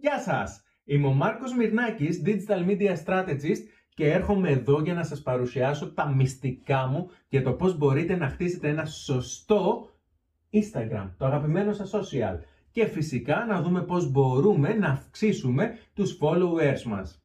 Γεια σας! Είμαι ο Μάρκος Μυρνάκης, Digital Media Strategist και έρχομαι εδώ για να σας παρουσιάσω τα μυστικά μου για το πώς μπορείτε να χτίσετε ένα σωστό Instagram, το αγαπημένο σας social. Και φυσικά να δούμε πώς μπορούμε να αυξήσουμε τους followers μας.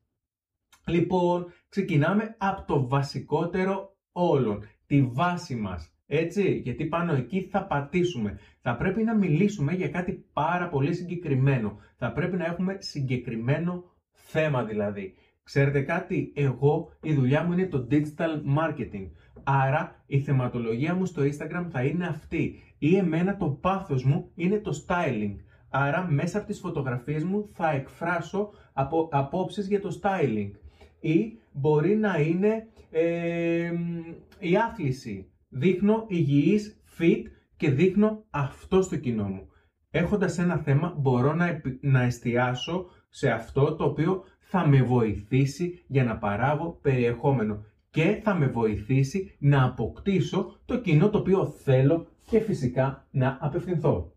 Λοιπόν, ξεκινάμε από το βασικότερο όλων, τη βάση μας. Έτσι, γιατί πάνω εκεί θα πατήσουμε. Θα πρέπει να μιλήσουμε για κάτι πάρα πολύ συγκεκριμένο. Θα πρέπει να έχουμε συγκεκριμένο θέμα δηλαδή. Ξέρετε κάτι, εγώ η δουλειά μου είναι το digital marketing. Άρα η θεματολογία μου στο Instagram θα είναι αυτή. Ή εμένα το πάθος μου είναι το styling. Άρα μέσα από τις φωτογραφίες μου θα εκφράσω απο, απόψεις για το styling. Ή μπορεί να είναι ε, η άθληση δείχνω υγιής, fit και δείχνω αυτό στο κοινό μου. Έχοντας ένα θέμα μπορώ να, να εστιάσω σε αυτό το οποίο θα με βοηθήσει για να παράγω περιεχόμενο και θα με βοηθήσει να αποκτήσω το κοινό το οποίο θέλω και φυσικά να απευθυνθώ.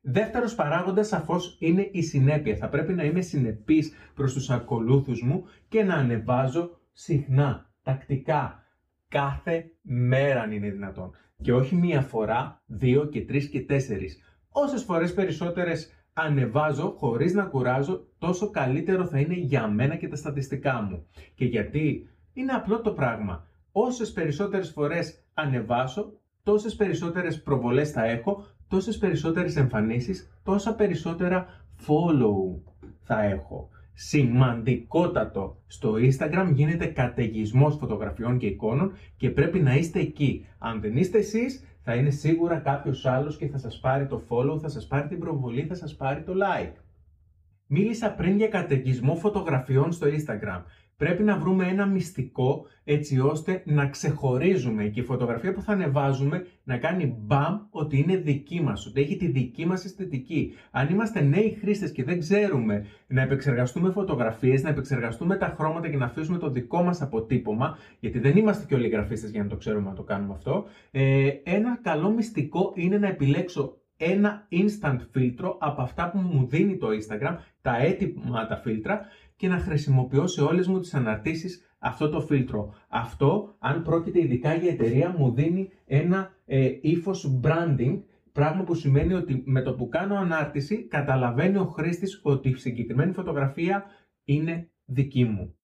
Δεύτερος παράγοντας σαφώς είναι η συνέπεια. Θα πρέπει να είμαι συνεπής προς τους ακολούθους μου και να ανεβάζω συχνά, τακτικά, κάθε μέρα αν είναι δυνατόν. Και όχι μία φορά, δύο και τρεις και τέσσερις. Όσες φορές περισσότερες ανεβάζω χωρίς να κουράζω, τόσο καλύτερο θα είναι για μένα και τα στατιστικά μου. Και γιατί; Είναι απλό το πράγμα. Όσες περισσότερες φορές ανεβάσω, τόσες περισσότερες προβολές θα έχω, τόσες περισσότερες εμφανίσεις, τόσα περισσότερα follow θα έχω σημαντικότατο. Στο Instagram γίνεται καταιγισμός φωτογραφιών και εικόνων και πρέπει να είστε εκεί. Αν δεν είστε εσείς, θα είναι σίγουρα κάποιος άλλος και θα σας πάρει το follow, θα σας πάρει την προβολή, θα σας πάρει το like. Μίλησα πριν για καταιγισμό φωτογραφιών στο Instagram. Πρέπει να βρούμε ένα μυστικό έτσι ώστε να ξεχωρίζουμε και η φωτογραφία που θα ανεβάζουμε να κάνει μπαμ ότι είναι δική μας, ότι έχει τη δική μας αισθητική. Αν είμαστε νέοι χρήστες και δεν ξέρουμε να επεξεργαστούμε φωτογραφίες, να επεξεργαστούμε τα χρώματα και να αφήσουμε το δικό μας αποτύπωμα, γιατί δεν είμαστε και όλοι γραφίστες για να το ξέρουμε να το κάνουμε αυτό, ε, ένα καλό μυστικό είναι να επιλέξω ένα instant φίλτρο από αυτά που μου δίνει το Instagram, τα έτοιμα τα φίλτρα και να χρησιμοποιώ σε όλες μου τις αναρτήσεις αυτό το φίλτρο. Αυτό, αν πρόκειται ειδικά για εταιρεία, μου δίνει ένα ε, ύφος branding, πράγμα που σημαίνει ότι με το που κάνω ανάρτηση καταλαβαίνει ο χρήστης ότι η συγκεκριμένη φωτογραφία είναι δική μου.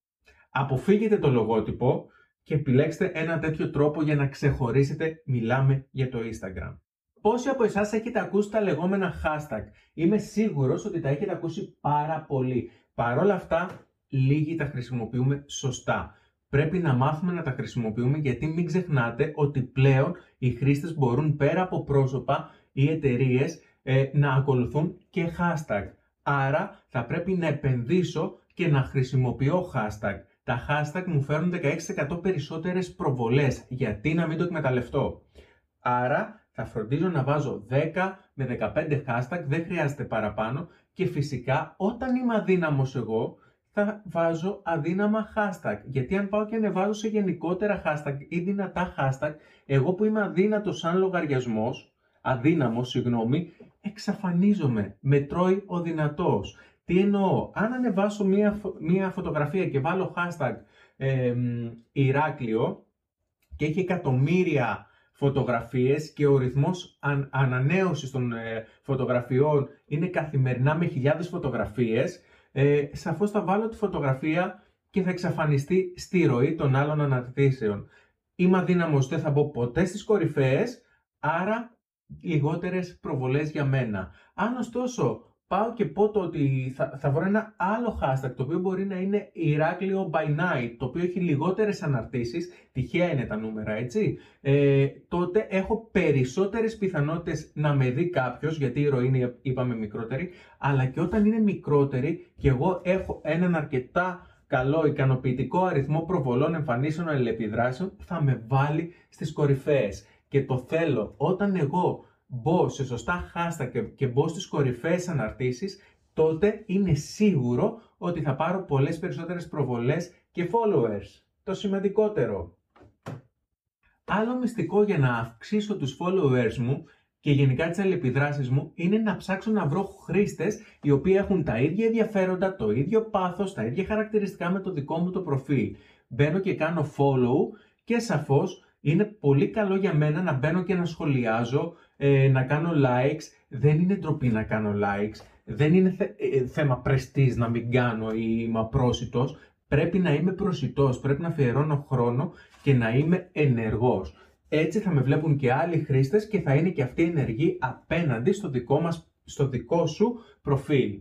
Αποφύγετε το λογότυπο και επιλέξτε ένα τέτοιο τρόπο για να ξεχωρίσετε μιλάμε για το Instagram. Πόσοι από εσάς έχετε ακούσει τα λεγόμενα hashtag; Είμαι σίγουρος ότι τα έχετε ακούσει πάρα πολύ. Παρ' όλα αυτά, λίγοι τα χρησιμοποιούμε σωστά. Πρέπει να μάθουμε να τα χρησιμοποιούμε γιατί μην ξεχνάτε ότι πλέον οι χρήστες μπορούν πέρα από πρόσωπα ή εταιρείες ε, να ακολουθούν και hashtag. Άρα θα πρέπει να επενδύσω και να χρησιμοποιώ hashtag. Τα hashtag μου φέρνουν 16% περισσότερες προβολές. Γιατί να μην το εκμεταλλευτώ; Άρα θα φροντίζω να βάζω 10 με 15 hashtag, δεν χρειάζεται παραπάνω και φυσικά όταν είμαι αδύναμος εγώ θα βάζω αδύναμα hashtag. Γιατί αν πάω και ανεβάζω σε γενικότερα hashtag ή δυνατά hashtag, εγώ που είμαι αδύνατος σαν λογαριασμός, αδύναμος, συγγνώμη, εξαφανίζομαι, με τρώει ο δυνατός. Τι εννοώ, αν ανεβάσω μία, μία φωτογραφία και βάλω hashtag ε, Ηράκλειο και έχει εκατομμύρια φωτογραφίες και ο ρυθμός αν, ανανέωσης των ε, φωτογραφιών είναι καθημερινά με χιλιάδες φωτογραφίες, ε, σαφώς θα βάλω τη φωτογραφία και θα εξαφανιστεί στη ροή των άλλων αναρτήσεων. Είμαι αδύναμος, δεν θα μπω ποτέ στις κορυφαίες, άρα λιγότερες προβολές για μένα. Αν ωστόσο πάω και πω το ότι θα, θα βρω ένα άλλο hashtag το οποίο μπορεί να είναι Ηράκλειο by night, το οποίο έχει λιγότερες αναρτήσεις, τυχαία είναι τα νούμερα έτσι, ε, τότε έχω περισσότερες πιθανότητες να με δει κάποιος, γιατί η ροή είναι είπαμε μικρότερη, αλλά και όταν είναι μικρότερη και εγώ έχω έναν αρκετά καλό ικανοποιητικό αριθμό προβολών εμφανίσεων αλληλεπιδράσεων, θα με βάλει στις κορυφαίες. Και το θέλω όταν εγώ μπω σε σωστά hashtag και μπω στις κορυφαίες αναρτήσεις, τότε είναι σίγουρο ότι θα πάρω πολλές περισσότερες προβολές και followers. Το σημαντικότερο. Άλλο μυστικό για να αυξήσω τους followers μου και γενικά τις αλληλεπιδράσεις μου είναι να ψάξω να βρω χρήστες οι οποίοι έχουν τα ίδια ενδιαφέροντα, το ίδιο πάθος, τα ίδια χαρακτηριστικά με το δικό μου το προφίλ. Μπαίνω και κάνω follow και σαφώς είναι πολύ καλό για μένα να μπαίνω και να σχολιάζω, ε, να κάνω likes. Δεν είναι ντροπή να κάνω likes. Δεν είναι ε, θέμα πρεστής να μην κάνω ή είμαι απρόσιτος. Πρέπει να είμαι προσιτός, πρέπει να αφιερώνω χρόνο και να είμαι ενεργός. Έτσι θα με βλέπουν και άλλοι χρήστες και θα είναι και αυτοί ενεργοί απέναντι στο δικό, μας, στο δικό σου προφίλ.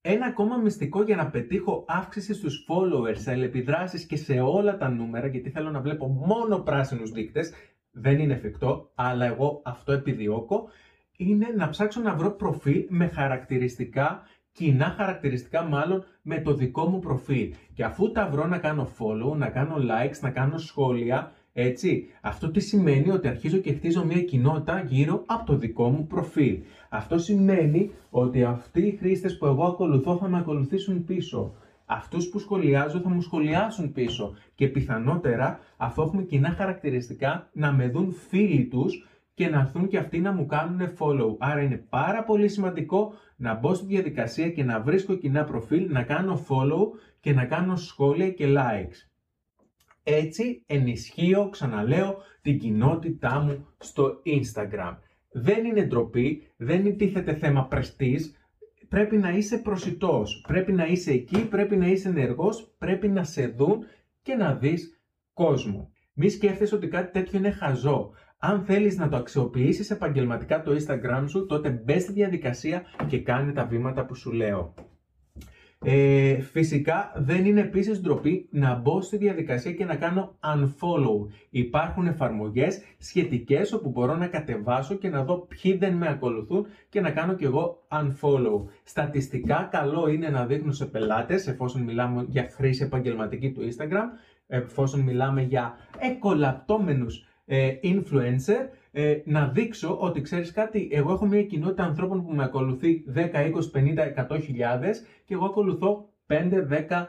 Ένα ακόμα μυστικό για να πετύχω αύξηση στους followers, σε αλληλεπιδράσεις και σε όλα τα νούμερα, γιατί θέλω να βλέπω μόνο πράσινους δείκτες, δεν είναι εφικτό, αλλά εγώ αυτό επιδιώκω, είναι να ψάξω να βρω προφίλ με χαρακτηριστικά, κοινά χαρακτηριστικά μάλλον με το δικό μου προφίλ. Και αφού τα βρω να κάνω follow, να κάνω likes, να κάνω σχόλια, έτσι, αυτό τι σημαίνει ότι αρχίζω και χτίζω μια κοινότητα γύρω από το δικό μου προφίλ. Αυτό σημαίνει ότι αυτοί οι χρήστες που εγώ ακολουθώ θα με ακολουθήσουν πίσω. Αυτούς που σχολιάζω θα μου σχολιάσουν πίσω και πιθανότερα αφού έχουμε κοινά χαρακτηριστικά να με δουν φίλοι τους και να έρθουν και αυτοί να μου κάνουν follow. Άρα είναι πάρα πολύ σημαντικό να μπω στη διαδικασία και να βρίσκω κοινά προφίλ, να κάνω follow και να κάνω σχόλια και likes. Έτσι ενισχύω, ξαναλέω, την κοινότητά μου στο Instagram. Δεν είναι ντροπή, δεν τίθεται θέμα πρεστής, πρέπει να είσαι προσιτός, πρέπει να είσαι εκεί, πρέπει να είσαι ενεργός, πρέπει να σε δουν και να δεις κόσμο. Μη σκέφτεσαι ότι κάτι τέτοιο είναι χαζό. Αν θέλεις να το αξιοποιήσεις επαγγελματικά το Instagram σου, τότε μπες στη διαδικασία και κάνε τα βήματα που σου λέω. Ε, φυσικά δεν είναι επίσης ντροπή να μπω στη διαδικασία και να κάνω unfollow. Υπάρχουν εφαρμογές σχετικές όπου μπορώ να κατεβάσω και να δω ποιοι δεν με ακολουθούν και να κάνω κι εγώ unfollow. Στατιστικά καλό είναι να δείχνω σε πελάτες εφόσον μιλάμε για χρήση επαγγελματική του Instagram, εφόσον μιλάμε για εκολαπτώμενους ε, influencer ε, να δείξω ότι ξέρεις κάτι, εγώ έχω μια κοινότητα ανθρώπων που με ακολουθεί 10, 20, 50, 100 χιλιάδες και εγώ ακολουθώ 5, 10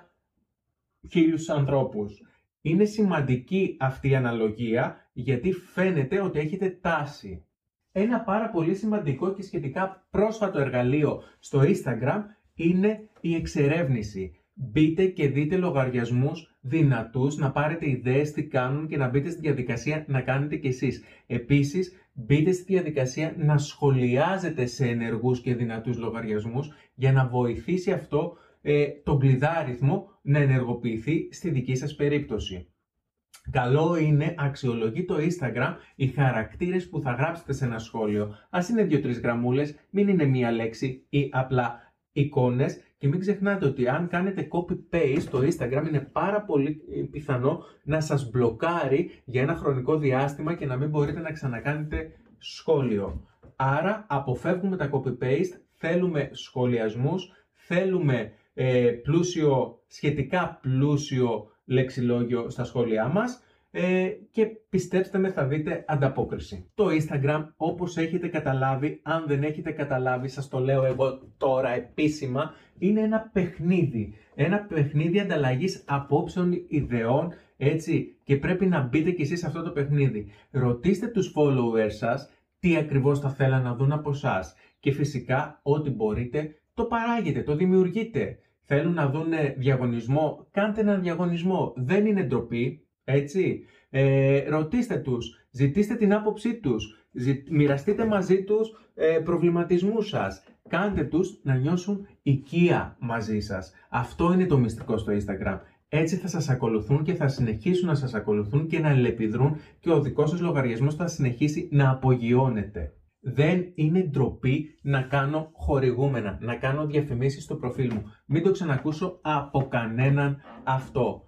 χίλιους ανθρώπους. Είναι σημαντική αυτή η αναλογία γιατί φαίνεται ότι έχετε τάση. Ένα πάρα πολύ σημαντικό και σχετικά πρόσφατο εργαλείο στο Instagram είναι η εξερεύνηση. Μπείτε και δείτε λογαριασμούς δυνατούς, να πάρετε ιδέες τι κάνουν και να μπείτε στη διαδικασία να κάνετε κι εσείς. Επίσης, μπείτε στη διαδικασία να σχολιάζετε σε ενεργούς και δυνατούς λογαριασμούς για να βοηθήσει αυτό ε, τον κλειδάριθμο να ενεργοποιηθεί στη δική σας περίπτωση. Καλό είναι αξιολογεί το Instagram οι χαρακτήρες που θα γράψετε σε ένα σχόλιο. Ας είναι δύο-τρεις γραμμούλες, μην είναι μία λέξη ή απλά εικόνες και μην ξεχνάτε ότι αν κάνετε copy-paste το Instagram είναι πάρα πολύ πιθανό να σας μπλοκάρει για ένα χρονικό διάστημα και να μην μπορείτε να ξανακάνετε σχόλιο. Άρα αποφεύγουμε τα copy-paste, θέλουμε σχολιασμούς, θέλουμε ε, πλούσιο, σχετικά πλούσιο λεξιλόγιο στα σχόλιά μας ε, και πιστέψτε με θα δείτε ανταπόκριση. Το Instagram όπως έχετε καταλάβει, αν δεν έχετε καταλάβει σας το λέω εγώ τώρα επίσημα, είναι ένα παιχνίδι. Ένα παιχνίδι ανταλλαγής απόψεων, ιδεών, έτσι, και πρέπει να μπείτε κι εσείς σε αυτό το παιχνίδι. Ρωτήστε τους followers σας τι ακριβώς θα θέλαν να δουν από εσάς. Και φυσικά ό,τι μπορείτε το παράγετε, το δημιουργείτε. Θέλουν να δουν διαγωνισμό, κάντε έναν διαγωνισμό. Δεν είναι ντροπή, έτσι. Ε, ρωτήστε τους, ζητήστε την άποψή τους, μοιραστείτε μαζί τους ε, προβληματισμούς σας. Κάντε τους να νιώσουν οικία μαζί σας. Αυτό είναι το μυστικό στο Instagram. Έτσι θα σας ακολουθούν και θα συνεχίσουν να σας ακολουθούν και να ελεπιδρούν και ο δικός σας λογαριασμός θα συνεχίσει να απογειώνεται. Δεν είναι ντροπή να κάνω χορηγούμενα, να κάνω διαφημίσεις στο προφίλ μου. Μην το ξανακούσω από κανέναν αυτό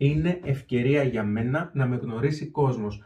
είναι ευκαιρία για μένα να με γνωρίσει κόσμος.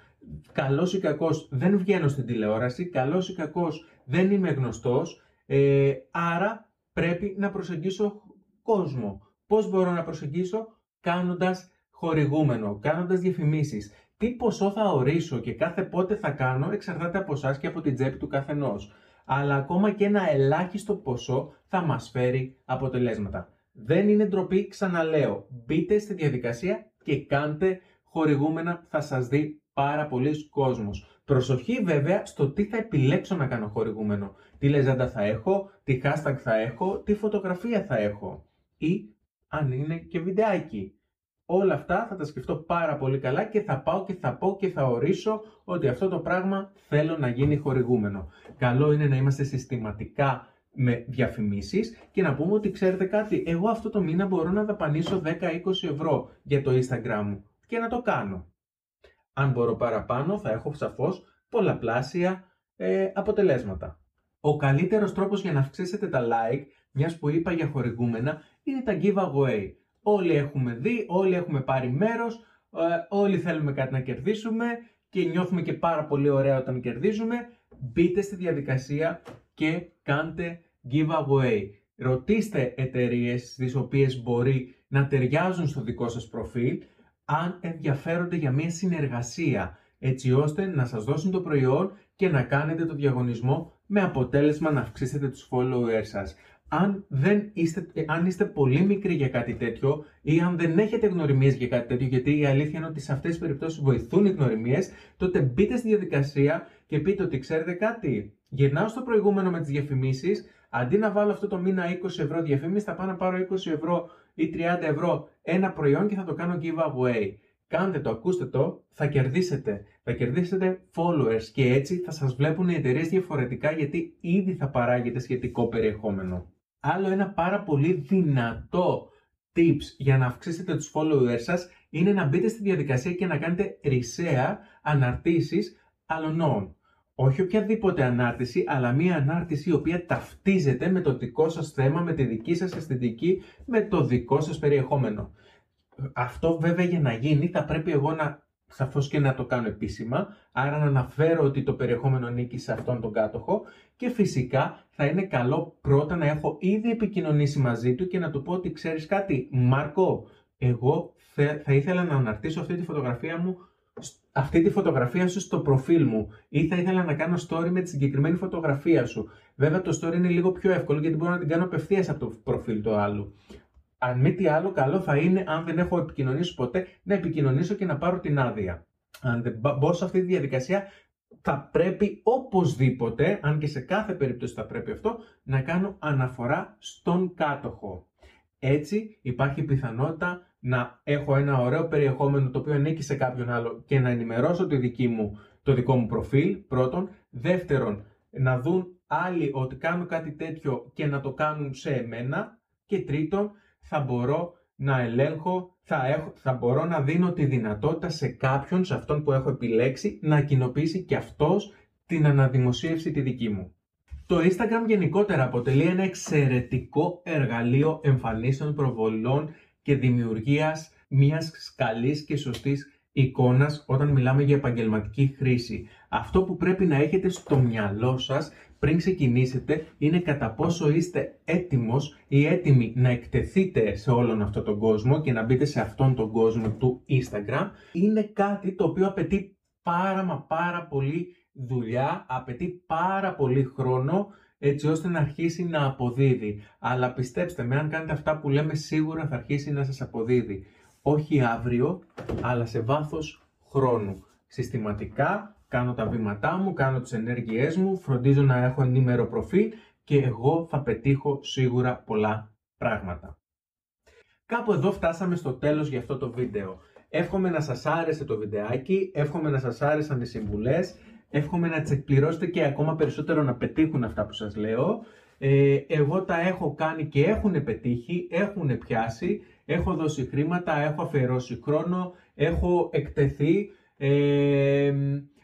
Καλός ή κακός δεν βγαίνω στην τηλεόραση, καλός ή κακός δεν είμαι γνωστός, ε, άρα πρέπει να προσεγγίσω κόσμο. Πώς μπορώ να προσεγγίσω; Κάνοντας χορηγούμενο, κάνοντας διαφημίσεις. Τι ποσό θα ορίσω και κάθε πότε θα κάνω εξαρτάται από εσάς και από την τσέπη του καθενός. Αλλά ακόμα και ένα ελάχιστο ποσό θα μας φέρει αποτελέσματα. Δεν είναι ντροπή, ξαναλέω. Μπείτε στη διαδικασία και κάντε χορηγούμενα, θα σας δει πάρα πολλοί κόσμος. Προσοχή βέβαια στο τι θα επιλέξω να κάνω χορηγούμενο. Τι λεζάντα θα έχω, τι hashtag θα έχω, τι φωτογραφία θα έχω. Ή αν είναι και βιντεάκι. Όλα αυτά θα τα σκεφτώ πάρα πολύ καλά και θα πάω και θα πω και θα ορίσω ότι αυτό το πράγμα θέλω να γίνει χορηγούμενο. Καλό είναι να είμαστε συστηματικά με διαφημίσεις και να πούμε ότι ξέρετε κάτι, εγώ αυτό το μήνα μπορώ να δαπανίσω 10-20 ευρώ για το Instagram μου και να το κάνω. Αν μπορώ παραπάνω θα έχω σαφώς πολλαπλάσια ε, αποτελέσματα. Ο καλύτερος τρόπος για να αυξήσετε τα like, μιας που είπα για χορηγούμενα, είναι τα giveaway. Όλοι έχουμε δει, όλοι έχουμε πάρει μέρος, ε, όλοι θέλουμε κάτι να κερδίσουμε και νιώθουμε και πάρα πολύ ωραία όταν κερδίζουμε. Μπείτε στη διαδικασία και κάντε giveaway. Ρωτήστε εταιρείες στις οποίες μπορεί να ταιριάζουν στο δικό σας προφίλ αν ενδιαφέρονται για μια συνεργασία έτσι ώστε να σας δώσουν το προϊόν και να κάνετε το διαγωνισμό με αποτέλεσμα να αυξήσετε τους followers σας. Αν, δεν είστε, αν είστε πολύ μικροί για κάτι τέτοιο ή αν δεν έχετε γνωριμίες για κάτι τέτοιο, γιατί η αλήθεια είναι ότι σε αυτές τις περιπτώσεις βοηθούν οι γνωριμίες, τότε μπείτε στη διαδικασία και πείτε ότι ξέρετε κάτι. Γυρνάω στο προηγούμενο με τις διαφημίσεις, αντί να βάλω αυτό το μήνα 20 ευρώ διαφήμιση, θα πάω να πάρω 20 ευρώ ή 30 ευρώ ένα προϊόν και θα το κάνω giveaway. Κάντε το, ακούστε το, θα κερδίσετε. Θα κερδίσετε followers και έτσι θα σας βλέπουν οι εταιρείες διαφορετικά γιατί ήδη θα παράγετε σχετικό περιεχόμενο. Άλλο ένα πάρα πολύ δυνατό tips για να αυξήσετε τους followers σας είναι να μπείτε στη διαδικασία και να κάνετε ρισέα αναρτήσεις αλωνών. Όχι οποιαδήποτε ανάρτηση, αλλά μία ανάρτηση η οποία ταυτίζεται με το δικό σας θέμα, με τη δική σας αισθητική, με το δικό σας περιεχόμενο. Αυτό βέβαια για να γίνει θα πρέπει εγώ να σαφώς και να το κάνω επίσημα, άρα να αναφέρω ότι το περιεχόμενο νίκη σε αυτόν τον κάτοχο και φυσικά θα είναι καλό πρώτα να έχω ήδη επικοινωνήσει μαζί του και να του πω ότι ξέρεις κάτι, Μάρκο, εγώ θα ήθελα να αναρτήσω αυτή τη φωτογραφία μου αυτή τη φωτογραφία σου στο προφίλ μου ή θα ήθελα να κάνω story με τη συγκεκριμένη φωτογραφία σου. Βέβαια το story είναι λίγο πιο εύκολο γιατί μπορώ να την κάνω απευθείας από το προφίλ του άλλου. Αν μη τι άλλο, καλό θα είναι, αν δεν έχω επικοινωνήσει ποτέ, να επικοινωνήσω και να πάρω την άδεια. Αν δεν μπω σε αυτή τη διαδικασία, θα πρέπει οπωσδήποτε, αν και σε κάθε περίπτωση θα πρέπει αυτό, να κάνω αναφορά στον κάτοχο. Έτσι υπάρχει πιθανότητα να έχω ένα ωραίο περιεχόμενο το οποίο ανήκει σε κάποιον άλλο και να ενημερώσω το, δική μου, το δικό μου προφίλ, πρώτον. Δεύτερον, να δουν άλλοι ότι κάνω κάτι τέτοιο και να το κάνουν σε εμένα. Και τρίτον, θα μπορώ να ελέγχω, θα, έχω, θα μπορώ να δίνω τη δυνατότητα σε κάποιον, σε αυτόν που έχω επιλέξει, να κοινοποιήσει και αυτός την αναδημοσίευση τη δική μου. Το Instagram γενικότερα αποτελεί ένα εξαιρετικό εργαλείο εμφανίσεων προβολών και δημιουργίας μιας καλής και σωστής εικόνας όταν μιλάμε για επαγγελματική χρήση. Αυτό που πρέπει να έχετε στο μυαλό σας πριν ξεκινήσετε είναι κατά πόσο είστε έτοιμος ή έτοιμοι να εκτεθείτε σε όλον αυτόν τον κόσμο και να μπείτε σε αυτόν τον κόσμο του Instagram. Είναι κάτι το οποίο απαιτεί πάρα μα πάρα πολύ δουλειά, απαιτεί πάρα πολύ χρόνο έτσι ώστε να αρχίσει να αποδίδει. Αλλά πιστέψτε με, αν κάνετε αυτά που λέμε σίγουρα θα αρχίσει να σας αποδίδει. Όχι αύριο, αλλά σε βάθος χρόνου. Συστηματικά κάνω τα βήματά μου, κάνω τις ενέργειές μου, φροντίζω να έχω ενήμερο προφίλ και εγώ θα πετύχω σίγουρα πολλά πράγματα. Κάπου εδώ φτάσαμε στο τέλος για αυτό το βίντεο. Εύχομαι να σας άρεσε το βιντεάκι, εύχομαι να σας άρεσαν οι συμβουλές, εύχομαι να τις εκπληρώσετε και ακόμα περισσότερο να πετύχουν αυτά που σας λέω. Ε, εγώ τα έχω κάνει και έχουν πετύχει, έχουν πιάσει, έχω δώσει χρήματα, έχω αφιερώσει χρόνο, έχω εκτεθεί, ε,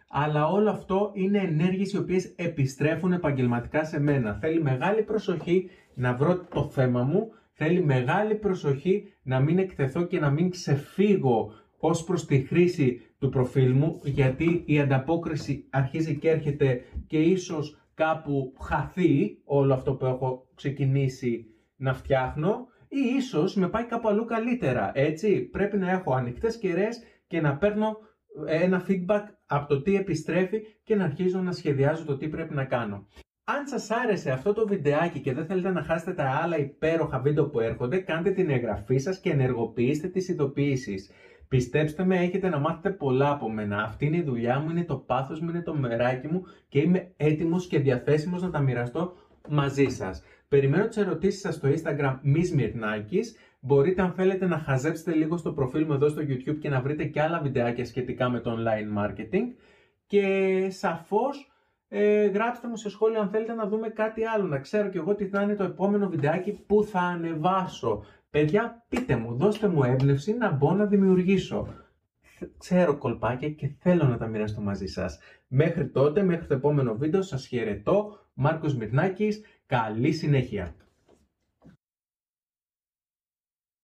αλλά όλο αυτό είναι ενέργειες οι οποίες επιστρέφουν επαγγελματικά σε μένα. Θέλει μεγάλη προσοχή να βρω το θέμα μου, θέλει μεγάλη προσοχή να μην εκτεθώ και να μην ξεφύγω ως προς τη χρήση του προφίλ μου, γιατί η ανταπόκριση αρχίζει και έρχεται και ίσως κάπου χαθεί όλο αυτό που έχω ξεκινήσει να φτιάχνω ή ίσως με πάει κάπου αλλού καλύτερα, έτσι. Πρέπει να έχω ανοιχτές κεραίες και να παίρνω ένα feedback από το τι επιστρέφει και να αρχίζω να σχεδιάζω το τι πρέπει να κάνω. Αν σας άρεσε αυτό το βιντεάκι και δεν θέλετε να χάσετε τα άλλα υπέροχα βίντεο που έρχονται, κάντε την εγγραφή σας και ενεργοποιήστε τις ειδοποιήσεις. Πιστέψτε με, έχετε να μάθετε πολλά από μένα. Αυτή είναι η δουλειά μου, είναι το πάθος μου, είναι το μεράκι μου και είμαι έτοιμος και διαθέσιμος να τα μοιραστώ μαζί σας. Περιμένω τις ερωτήσεις σας στο Instagram Miss Μπορείτε αν θέλετε να χαζέψετε λίγο στο προφίλ μου εδώ στο YouTube και να βρείτε και άλλα βιντεάκια σχετικά με το online marketing. Και σαφώς ε, γράψτε μου σε σχόλια αν θέλετε να δούμε κάτι άλλο, να ξέρω κι εγώ τι θα είναι το επόμενο βιντεάκι που θα ανεβάσω. Παιδιά, πείτε μου, δώστε μου έμπνευση να μπω να δημιουργήσω. Ξέρω κολπάκια και θέλω να τα μοιραστώ μαζί σας. Μέχρι τότε, μέχρι το επόμενο βίντεο, σας χαιρετώ. Μάρκος Μυρνάκης, καλή συνέχεια.